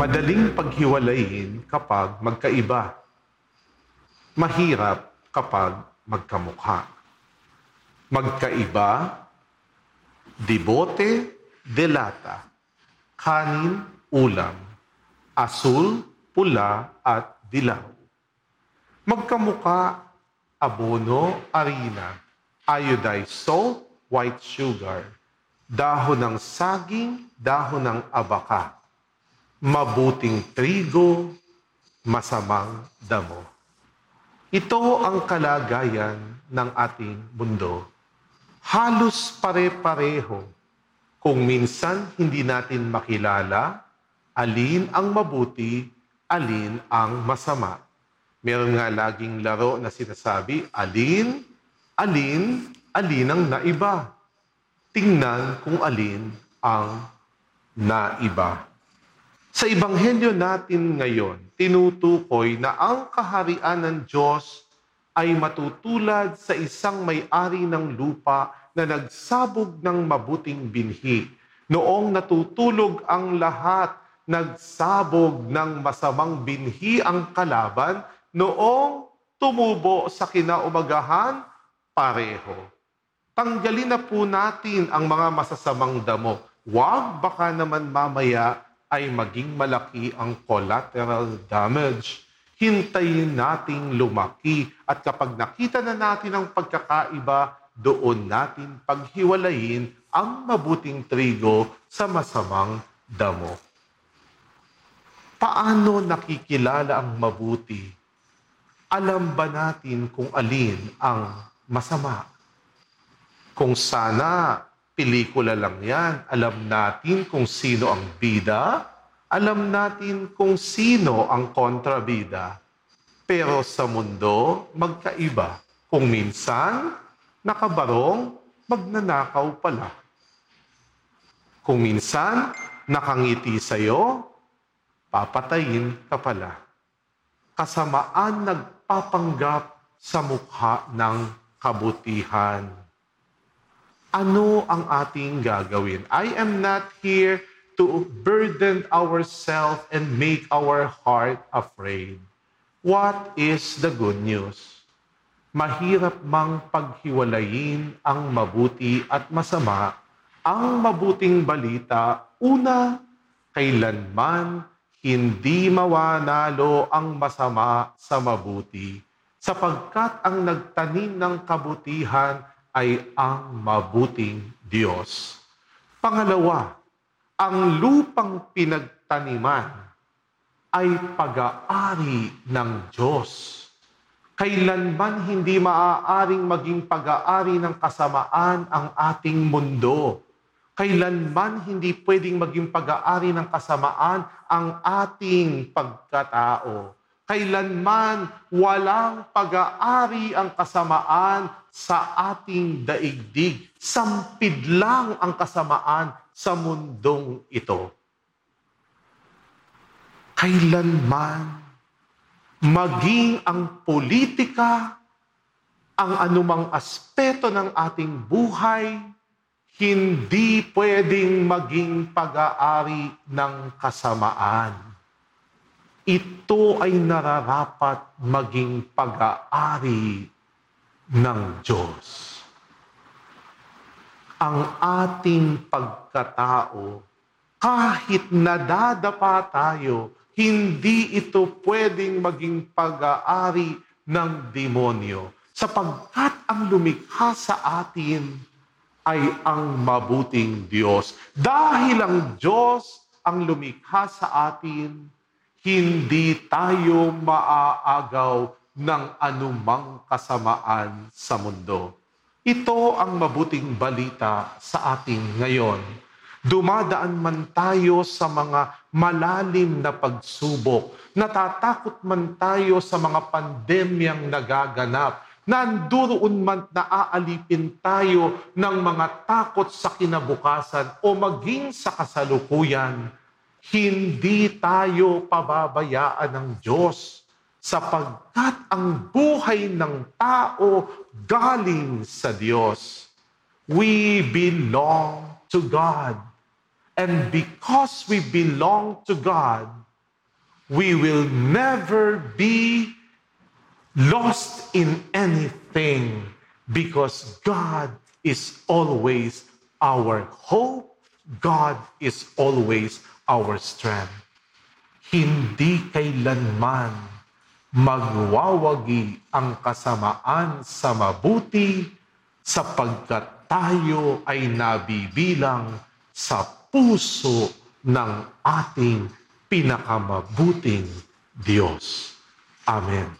Madaling paghiwalayin kapag magkaiba. Mahirap kapag magkamukha. Magkaiba, dibote, delata, kanin, ulam, asul, pula, at dilaw. Magkamukha, abono, arina, iodized salt, white sugar, dahon ng saging, dahon ng abaka, mabuting trigo, masamang damo. Ito ang kalagayan ng ating mundo. Halos pare-pareho. Kung minsan hindi natin makilala, alin ang mabuti, alin ang masama. Meron nga laging laro na sinasabi, alin, alin, alin ang naiba. Tingnan kung alin ang naiba. Sa Ebanghelyo natin ngayon, tinutukoy na ang kaharian ng Diyos ay matutulad sa isang may-ari ng lupa na nagsabog ng mabuting binhi. Noong natutulog ang lahat, nagsabog ng masamang binhi ang kalaban. Noong tumubo sa kinaumagahan, pareho. Tanggalin na po natin ang mga masasamang damo. Huwag baka naman mamaya ay maging malaki ang collateral damage. Hintayin nating lumaki at kapag nakita na natin ang pagkakaiba, doon natin paghiwalayin ang mabuting trigo sa masamang damo. Paano nakikilala ang mabuti? Alam ba natin kung alin ang masama? Kung sana pelikula lang yan. Alam natin kung sino ang bida, alam natin kung sino ang kontrabida. Pero sa mundo, magkaiba. Kung minsan, nakabarong, magnanakaw pala. Kung minsan, nakangiti sa'yo, papatayin ka pala. Kasamaan nagpapanggap sa mukha ng kabutihan ano ang ating gagawin? I am not here to burden ourselves and make our heart afraid. What is the good news? Mahirap mang paghiwalayin ang mabuti at masama. Ang mabuting balita, una, kailanman hindi mawanalo ang masama sa mabuti, sapagkat ang nagtanim ng kabutihan ay ang mabuting Diyos. Pangalawa, ang lupang pinagtaniman ay pag-aari ng Diyos. Kailanman hindi maaaring maging pag-aari ng kasamaan ang ating mundo. Kailanman hindi pwedeng maging pag-aari ng kasamaan ang ating pagkatao kailanman walang pag-aari ang kasamaan sa ating daigdig. Sampid lang ang kasamaan sa mundong ito. Kailanman maging ang politika, ang anumang aspeto ng ating buhay, hindi pwedeng maging pag-aari ng kasamaan ito ay nararapat maging pag-aari ng Diyos. Ang ating pagkatao, kahit nadadapa tayo, hindi ito pwedeng maging pag-aari ng demonyo sapagkat ang lumikha sa atin ay ang mabuting Diyos. Dahil ang Diyos ang lumikha sa atin, hindi tayo maaagaw ng anumang kasamaan sa mundo. Ito ang mabuting balita sa ating ngayon. Dumadaan man tayo sa mga malalim na pagsubok, natatakot man tayo sa mga pandemyang nagaganap, nanduroon man naaalipin tayo ng mga takot sa kinabukasan o maging sa kasalukuyan, hindi tayo pababayaan ng Diyos sapagkat ang buhay ng tao galing sa Diyos. We belong to God. And because we belong to God, we will never be lost in anything because God is always our hope. God is always our strength. Hindi kailanman magwawagi ang kasamaan sa mabuti sapagkat tayo ay nabibilang sa puso ng ating pinakamabuting Diyos. Amen.